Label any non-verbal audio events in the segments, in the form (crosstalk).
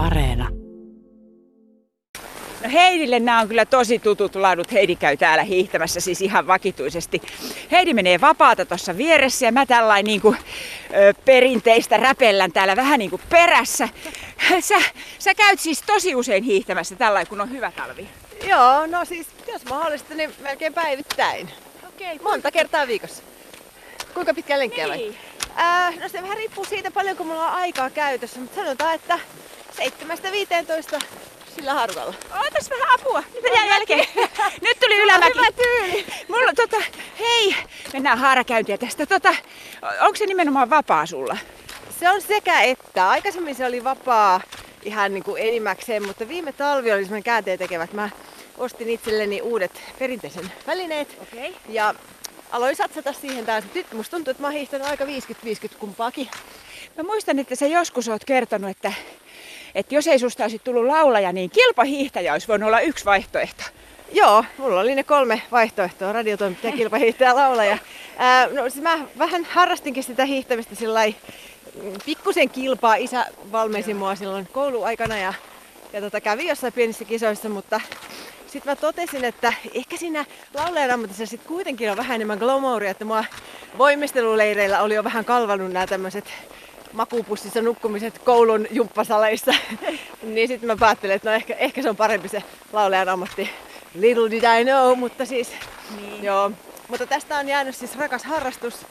Areena. No Heidille nämä on kyllä tosi tutut ladut. Heidi käy täällä hiihtämässä siis ihan vakituisesti. Heidi menee vapaata tuossa vieressä ja mä tällainen niin kuin, ö, perinteistä räpellän täällä vähän niin kuin perässä. Sä, sä käyt siis tosi usein hiihtämässä tällä kun on hyvä talvi. Joo, no siis jos mahdollista, niin melkein päivittäin. Okei, Monta kertaa viikossa. Kuinka pitkä lenkkiä vai? Niin. Äh, no se vähän riippuu siitä paljonko mulla on aikaa käytössä, mutta sanotaan, että 7-15 sillä harukalla. Ootas vähän apua. Mitä jää jälkeen? Nyt tuli ylämäki. Hyvä tyyli. Mulla tota, hei, mennään haarakäyntiä tästä. Tota, onko se nimenomaan vapaa sulla? Se on sekä että. Aikaisemmin se oli vapaa ihan niin kuin enimmäkseen, mutta viime talvi oli semmoinen käänteen tekevä, että mä ostin itselleni uudet perinteisen välineet. Okay. Ja aloin satsata siihen taas. Nyt musta tuntuu, että mä oon aika 50-50 kumpaakin. Mä muistan, että sä joskus oot kertonut, että, että jos ei susta olisi tullut laulaja, niin kilpahiihtäjä olisi voinut olla yksi vaihtoehto. Joo, mulla oli ne kolme vaihtoehtoa, radiotoimittaja, kilpahiihtäjä, laulaja. Ää, no, siis mä vähän harrastinkin sitä hiihtämistä sillä pikkusen kilpaa. Isä valmensi mua silloin kouluaikana ja, ja tota, kävi jossain pienissä kisoissa, mutta sitten mä totesin, että ehkä siinä laulajan ammatissa sit kuitenkin on vähän enemmän glamouria, että mua voimisteluleireillä oli jo vähän kalvanut nämä tämmöiset makupussissa nukkumiset koulun jumppasaleissa. (laughs) niin sitten mä päättelin, että no ehkä, ehkä se on parempi se laulajan ammatti. Little did I know, mutta siis niin. joo. Mutta tästä on jäänyt siis rakas harrastus,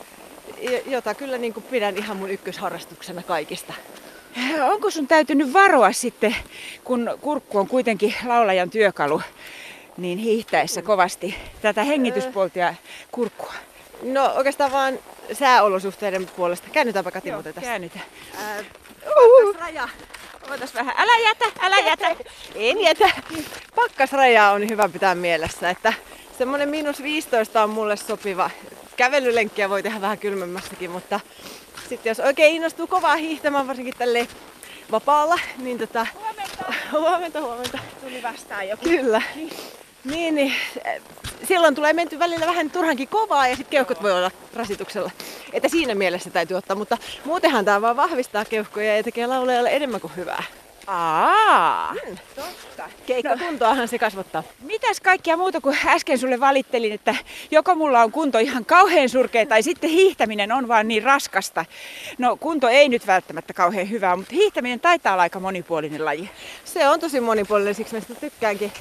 jota kyllä niin kuin pidän ihan mun ykkösharrastuksena kaikista. Onko sun täytynyt varoa sitten, kun kurkku on kuitenkin laulajan työkalu, niin hiihtäessä kovasti tätä hengityspuolta ja kurkkua? No oikeastaan vaan sääolosuhteiden puolesta. Käännytäänpä Kati muuten tästä. Käännytä. Ää, Uhuh. raja. Ootas vähän. Älä jätä, älä jätä. (laughs) En jätä. Pakkasraja on hyvä pitää mielessä, että semmonen miinus 15 on mulle sopiva. Kävelylenkkiä voi tehdä vähän kylmemmässäkin, mutta sitten jos oikein innostuu kovaa hiihtämään, varsinkin tälle vapaalla, niin tota... Huomenta. (laughs) huomenta, huomenta. Tuli vastaan joku. Kyllä. Niin, niin silloin tulee menty välillä vähän turhankin kovaa ja sitten keuhkot voi olla rasituksella. Että siinä mielessä täytyy ottaa, mutta muutenhan tämä vaan vahvistaa keuhkoja ja tekee laulajalle enemmän kuin hyvää. Aa, Hmm. totta. Keikkakuntoahan se kasvattaa. Mitäs kaikkia muuta kuin äsken sulle valittelin, että joko mulla on kunto ihan kauhean surkea tai sitten hiihtäminen on vaan niin raskasta. No kunto ei nyt välttämättä kauhean hyvää, mutta hiihtäminen taitaa olla aika monipuolinen laji. Se on tosi monipuolinen, siksi mä sitä tykkäänkin.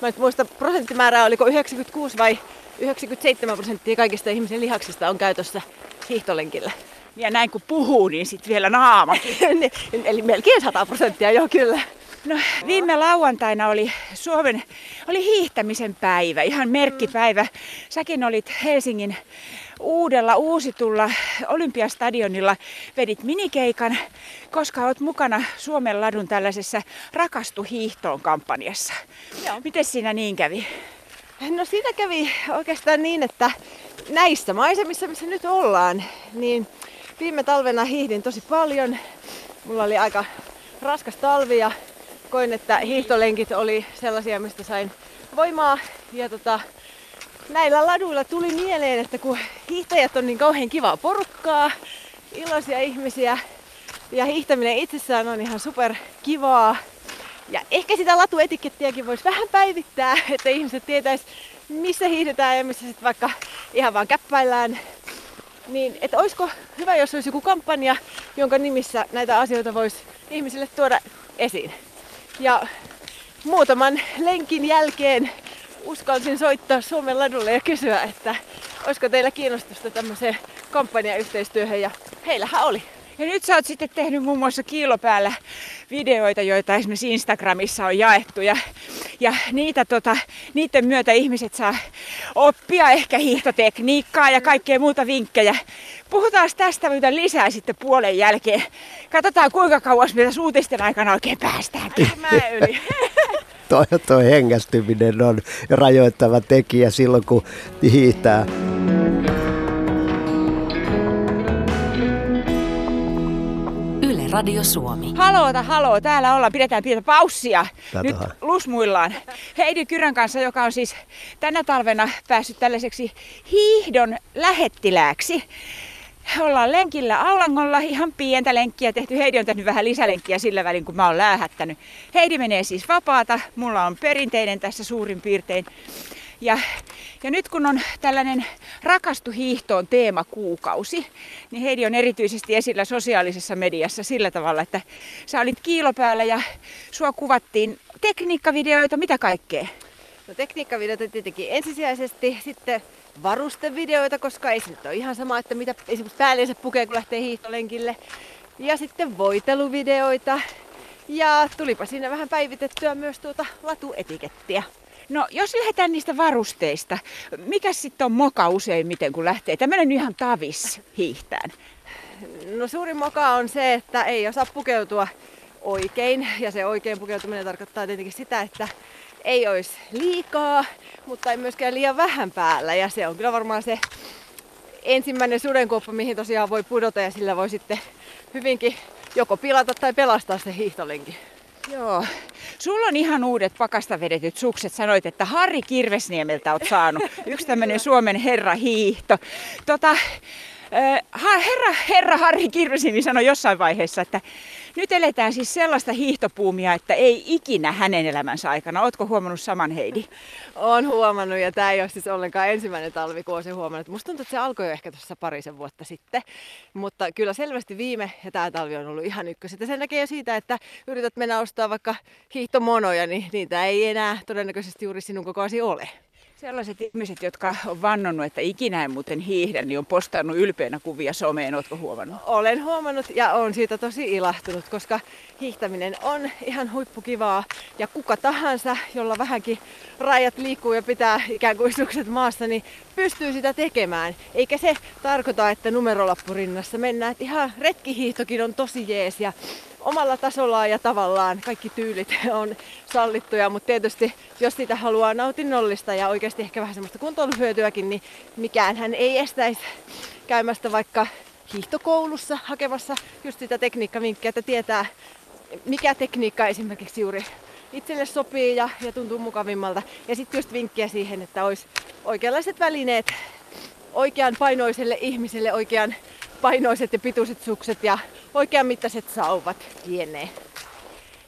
Mä nyt muista prosenttimäärää, oliko 96 vai 97 prosenttia kaikista ihmisen lihaksista on käytössä hiihtolenkillä. Ja näin kun puhuu, niin sitten vielä naamakin. (laughs) Eli melkein 100 prosenttia, joo kyllä. No, viime lauantaina oli Suomen oli hiihtämisen päivä, ihan merkkipäivä. Säkin olit Helsingin uudella uusitulla Olympiastadionilla, vedit minikeikan, koska olet mukana Suomen ladun tällaisessa Rakastu hiihtoon kampanjassa. Joo. Miten siinä niin kävi? No siitä kävi oikeastaan niin, että näissä maisemissa, missä nyt ollaan, niin viime talvena hiihdin tosi paljon. Mulla oli aika raskas talvi ja koin, että hiihtolenkit oli sellaisia, mistä sain voimaa. Ja tota, näillä laduilla tuli mieleen, että kun hiihtäjät on niin kauhean kivaa porukkaa, iloisia ihmisiä ja hiihtäminen itsessään on ihan super kivaa. Ja ehkä sitä latuetikettiäkin voisi vähän päivittää, (laughs) että ihmiset tietäis missä hiihdetään ja missä sitten vaikka ihan vaan käppäillään. Niin, että olisiko hyvä, jos olisi joku kampanja, jonka nimissä näitä asioita voisi ihmisille tuoda esiin. Ja muutaman lenkin jälkeen uskalsin soittaa Suomen ladulle ja kysyä, että olisiko teillä kiinnostusta tämmöiseen kampanjayhteistyöhön ja heillähän oli. Ja nyt sä oot sitten tehnyt muun muassa kiilopäällä videoita, joita esimerkiksi Instagramissa on jaettu. Ja, ja niitä, tota, niiden myötä ihmiset saa oppia ehkä hiihtotekniikkaa ja kaikkea muuta vinkkejä. Puhutaan tästä mitä lisää sitten puolen jälkeen. Katsotaan kuinka kauas mitä uutisten aikana oikein päästään. Mä yli. (laughs) Toi, toi hengästyminen on rajoittava tekijä silloin, kun hiihtää. Yle Radio Suomi. Haloota, haloo, täällä ollaan. Pidetään pientä paussia. Nyt lusmuillaan. Heidi Kyrän kanssa, joka on siis tänä talvena päässyt tällaiseksi hiihdon lähettilääksi. Ollaan lenkillä Allangolla, ihan pientä lenkkiä tehty. Heidi on tehnyt vähän lisälenkkiä sillä välin, kun mä oon läähättänyt. Heidi menee siis vapaata, mulla on perinteinen tässä suurin piirtein. Ja, ja nyt kun on tällainen rakastu hiihtoon teemakuukausi, niin Heidi on erityisesti esillä sosiaalisessa mediassa sillä tavalla, että sä olit kiilopäällä ja sua kuvattiin tekniikkavideoita, mitä kaikkea? No tekniikkavideoita tietenkin ensisijaisesti, sitten varustevideoita, koska ei se nyt ole ihan sama, että mitä esimerkiksi päälleensä pukee, kun lähtee hiihtolenkille. Ja sitten voiteluvideoita. Ja tulipa siinä vähän päivitettyä myös tuota latuetikettiä. No jos lähdetään niistä varusteista, mikä sitten on moka useimmiten kun lähtee? Tämmöinen ihan tavis hiihtään. No suurin moka on se, että ei osaa pukeutua oikein. Ja se oikein pukeutuminen tarkoittaa tietenkin sitä, että ei olisi liikaa, mutta ei myöskään liian vähän päällä. Ja se on kyllä varmaan se ensimmäinen sudenkuoppa, mihin tosiaan voi pudota ja sillä voi sitten hyvinkin joko pilata tai pelastaa se hiihtolenki. Joo. Sulla on ihan uudet pakasta vedetyt sukset. Sanoit, että Harri Kirvesniemeltä oot saanut. (laughs) Yksi tämmöinen Suomen herra hiihto. Tota, herra, herra Harri Kirvesniemi sanoi jossain vaiheessa, että nyt eletään siis sellaista hiihtopuumia, että ei ikinä hänen elämänsä aikana. Ootko huomannut saman Heidi? Olen huomannut ja tämä ei ole siis ollenkaan ensimmäinen talvi, kun olen huomannut. Musta tuntuu, että se alkoi jo ehkä tuossa parisen vuotta sitten. Mutta kyllä selvästi viime ja tämä talvi on ollut ihan ykköset. Ja sen näkee jo siitä, että yrität mennä ostaa vaikka hiihtomonoja, niin niitä ei enää todennäköisesti juuri sinun kokoasi ole. Sellaiset ihmiset, jotka on vannonut, että ikinä en muuten hiihdä, niin on postannut ylpeänä kuvia someen. Oletko huomannut? Olen huomannut ja on siitä tosi ilahtunut, koska hiihtäminen on ihan huippukivaa. Ja kuka tahansa, jolla vähänkin rajat liikkuu ja pitää ikään kuin sukset maassa, niin pystyy sitä tekemään. Eikä se tarkoita, että numerolappurinnassa mennään. Että ihan retkihiihtokin on tosi jees ja omalla tasollaan ja tavallaan kaikki tyylit (laughs) on sallittuja, mutta tietysti jos sitä haluaa nautinnollista ja oikeasti ehkä vähän semmoista kuntoiluhyötyäkin, niin mikään hän ei estäisi käymästä vaikka hiihtokoulussa hakemassa just sitä tekniikkavinkkiä, että tietää mikä tekniikka esimerkiksi juuri itselle sopii ja, ja tuntuu mukavimmalta. Ja sitten just vinkkiä siihen, että olisi oikeanlaiset välineet oikean painoiselle ihmiselle, oikean painoiset ja pituiset sukset ja oikean mittaiset sauvat lienee.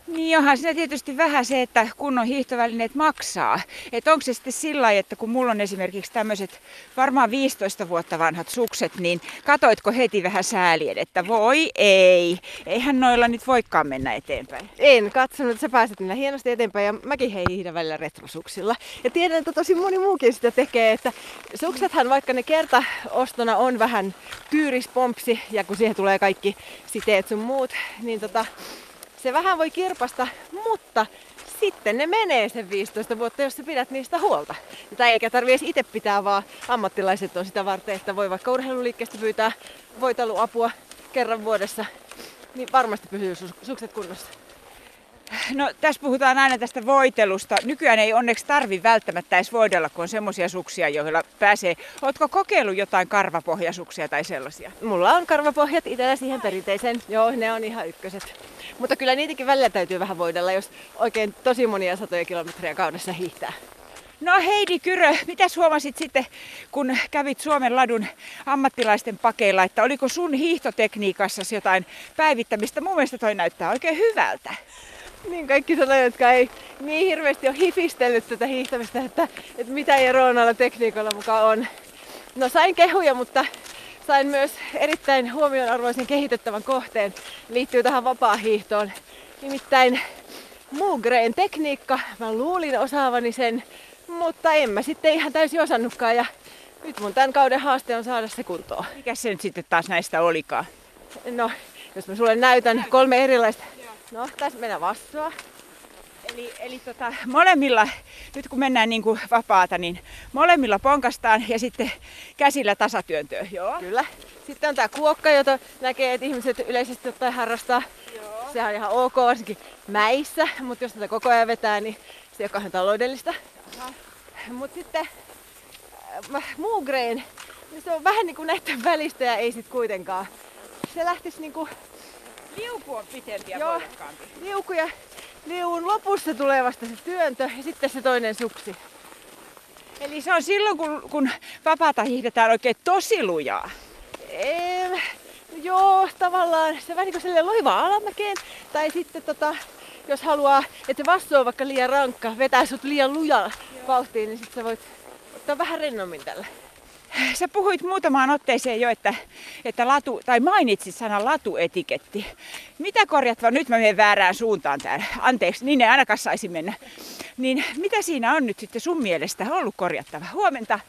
Niin onhan siinä tietysti vähän se, että kunnon hiihtovälineet maksaa. Että onko se sitten sillä että kun mulla on esimerkiksi tämmöiset varmaan 15 vuotta vanhat sukset, niin katoitko heti vähän säälien, että voi ei, eihän noilla nyt voikaan mennä eteenpäin. En katsonut, että sä pääset mennä hienosti eteenpäin ja mäkin hei hiihdän välillä retrosuksilla. Ja tiedän, että tosi moni muukin sitä tekee, että suksethan vaikka ne kertaostona on vähän tyyrispompsi ja kun siihen tulee kaikki siteet sun muut, niin tota, se vähän voi kirpasta, mutta sitten ne menee sen 15 vuotta, jos sä pidät niistä huolta. Tai eikä tarvi itse pitää, vaan ammattilaiset on sitä varten, että voi vaikka urheiluliikkeestä pyytää voiteluapua kerran vuodessa, niin varmasti pysyy sukset kunnossa. No tässä puhutaan aina tästä voitelusta. Nykyään ei onneksi tarvi välttämättä edes voidella, kun on semmoisia suksia, joilla pääsee. Oletko kokeillut jotain karvapohjasuksia tai sellaisia? Mulla on karvapohjat itsellä siihen perinteiseen. Joo, ne on ihan ykköset. Mutta kyllä niitäkin välillä täytyy vähän voidella, jos oikein tosi monia satoja kilometriä kaudessa hiihtää. No Heidi Kyrö, mitä huomasit sitten, kun kävit Suomen ladun ammattilaisten pakeilla, että oliko sun hiihtotekniikassa jotain päivittämistä? Mun mielestä toi näyttää oikein hyvältä. Niin kaikki sanoja, jotka ei niin hirveästi ole hifistellyt tätä hiihtämistä, että, että mitä eroa näillä tekniikoilla mukaan on. No sain kehuja, mutta sain myös erittäin huomionarvoisen kehitettävän kohteen. Liittyy tähän vapaa-hiihtoon. Nimittäin Mugreen tekniikka. Mä luulin osaavani sen, mutta en mä sitten ihan täysin osannutkaan. Ja nyt mun tämän kauden haaste on saada se kuntoon. Mikä se nyt sitten taas näistä olikaan? No, jos mä sulle näytän kolme erilaista No, tässä mennään vassua. Eli, eli tota, molemmilla, nyt kun mennään niin kuin vapaata, niin molemmilla ponkastaan ja sitten käsillä tasatyöntöä. Joo. Kyllä. Sitten on tämä kuokka, jota näkee, että ihmiset yleisesti ottaen harrastaa. Joo. Sehän on ihan ok, varsinkin mäissä, mutta jos tätä koko ajan vetää, niin se ei ole kauhean taloudellista. Mutta sitten äh, muu grain, niin se on vähän niin kuin näiden välistä ja ei sitten kuitenkaan. Se lähtisi niin kuin Liuku on pitempi ja Joo, liuku ja liuun lopussa tulee vasta se työntö ja sitten se toinen suksi. Eli se on silloin, kun, kun vapaata hiihdetään oikein tosi lujaa. Eee, Joo, tavallaan se vähän niin kuin loiva alamäkeen. Tai sitten tota, jos haluaa, että se on vaikka liian rankka, vetää sut liian lujalla vauhtiin, niin sitten sä voit ottaa vähän rennommin tällä. Sä puhuit muutamaan otteeseen jo, että, että latu, tai mainitsit sanan latuetiketti. Mitä korjat, vaan nyt mä menen väärään suuntaan täällä. Anteeksi, niin ei ainakaan saisi mennä. Niin mitä siinä on nyt sitten sun mielestä ollut korjattava? Huomenta.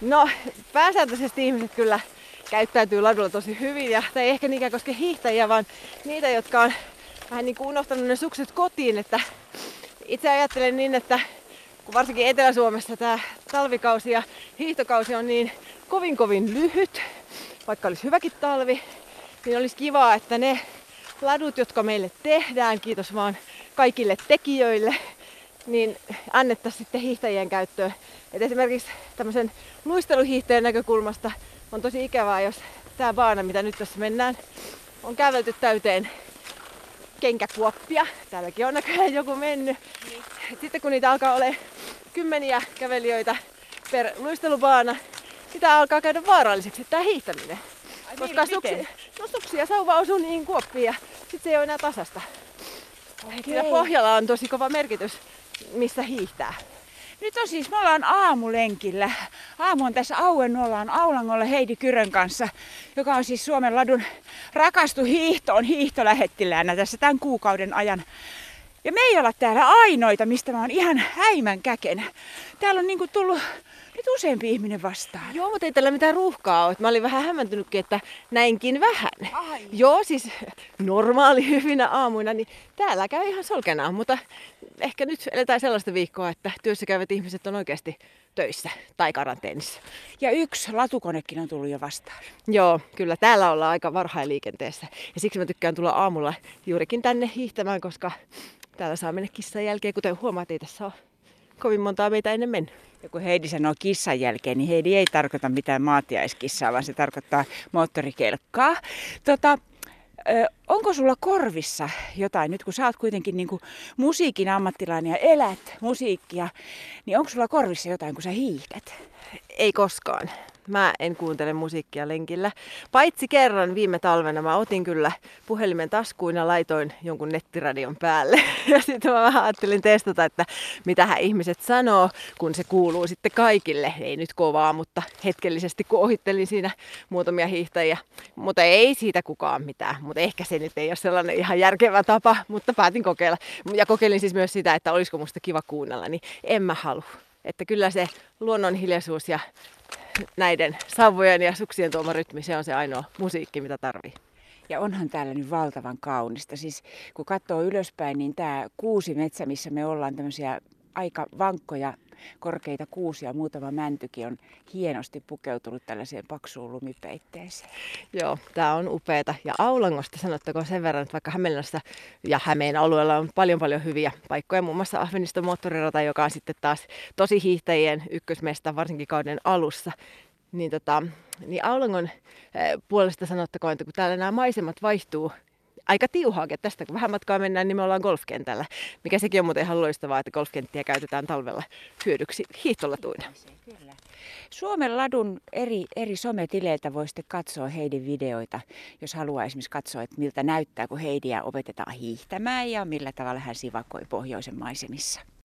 No, pääsääntöisesti ihmiset kyllä käyttäytyy ladulla tosi hyvin. Ja, tai ehkä niinkään koske hiihtäjiä, vaan niitä, jotka on vähän niin kuin unohtanut ne sukset kotiin. Että itse ajattelen niin, että kun varsinkin Etelä-Suomessa tämä talvikausi ja hiihtokausi on niin kovin kovin lyhyt, vaikka olisi hyväkin talvi, niin olisi kiva, että ne ladut, jotka meille tehdään, kiitos vaan kaikille tekijöille, niin annettaisiin sitten hiihtäjien käyttöön. Et esimerkiksi tämmöisen luisteluhiihteen näkökulmasta on tosi ikävää, jos tämä baana, mitä nyt tässä mennään, on kävelty täyteen kenkäkuoppia. Täälläkin on näköjään joku mennyt. Niin. Sitten kun niitä alkaa olla kymmeniä kävelijöitä per luistelubaana, sitä alkaa käydä vaaralliseksi tämä hiihtäminen. Ai Koska niin, suksi, no, suksi ja sauva osuu niihin kuoppiin ja sitten se ei ole enää tasasta. Okay. pohjalla on tosi kova merkitys, missä hiihtää. Nyt on siis, me ollaan aamulenkillä. Aamu on tässä auen, ollaan Aulangolla Heidi Kyrön kanssa, joka on siis Suomen ladun rakastu hiihtoon hiihtolähettiläänä tässä tämän kuukauden ajan. Ja me ei olla täällä ainoita, mistä mä oon ihan häimän käkenä. Täällä on niinku tullut nyt useampi ihminen vastaan. Joo, mutta ei tällä mitään ruuhkaa ole. Mä olin vähän hämmentynytkin, että näinkin vähän. Ai. Joo, siis normaali hyvinä aamuina, niin täällä käy ihan solkenaan, mutta ehkä nyt eletään sellaista viikkoa, että työssä käyvät ihmiset on oikeasti töissä tai karanteenissa. Ja yksi latukonekin on tullut jo vastaan. Joo, kyllä täällä ollaan aika varhain liikenteessä. Ja siksi mä tykkään tulla aamulla juurikin tänne hiihtämään, koska täällä saa mennä kissan jälkeen. Kuten huomaat, ei tässä ole kovin montaa meitä ennen mennyt. Ja kun Heidi sanoo kissan jälkeen, niin Heidi ei tarkoita mitään maatiaiskissaa, vaan se tarkoittaa moottorikelkkaa. Tota, onko sulla korvissa jotain, nyt kun sä oot kuitenkin niin kuin musiikin ammattilainen ja elät musiikkia, niin onko sulla korvissa jotain, kun sä hiihdät? Ei koskaan. Mä en kuuntele musiikkia lenkillä. Paitsi kerran viime talvena mä otin kyllä puhelimen taskuun ja laitoin jonkun nettiradion päälle. (laughs) Ja sitten mä vähän ajattelin testata, että mitä ihmiset sanoo, kun se kuuluu sitten kaikille. Ei nyt kovaa, mutta hetkellisesti kun ohittelin siinä muutamia hiihtäjiä. Mutta ei siitä kukaan mitään. Mutta ehkä se nyt ei ole sellainen ihan järkevä tapa, mutta päätin kokeilla. Ja kokeilin siis myös sitä, että olisiko musta kiva kuunnella, niin en mä halua. Että kyllä se luonnon hiljaisuus ja näiden sauvojen ja suksien tuoma rytmi, se on se ainoa musiikki, mitä tarvii. Ja onhan täällä nyt valtavan kaunista. Siis kun katsoo ylöspäin, niin tämä kuusi metsä, missä me ollaan tämmöisiä aika vankkoja korkeita kuusia, muutama mäntykin on hienosti pukeutunut tällaiseen paksuun lumipeitteeseen. Joo, tämä on upeeta. Ja Aulangosta sanottakoon sen verran, että vaikka Hämeenlinnassa ja Hämeen alueella on paljon paljon hyviä paikkoja, muun muassa Ahveniston moottorirata, joka on sitten taas tosi hiihtäjien ykkösmesta, varsinkin kauden alussa. Niin, tota, niin Aulangon eh, puolesta sanottakoon, että kun täällä nämä maisemat vaihtuu aika tiuhaakin. Tästä kun vähän matkaa mennään, niin me ollaan golfkentällä. Mikä sekin on muuten ihan loistavaa, että golfkenttiä käytetään talvella hyödyksi hiihtolatuina. Suomen ladun eri, eri sometileiltä voi sitten katsoa Heidin videoita, jos haluaa esimerkiksi katsoa, että miltä näyttää, kun Heidiä opetetaan hiihtämään ja millä tavalla hän sivakoi pohjoisen maisemissa.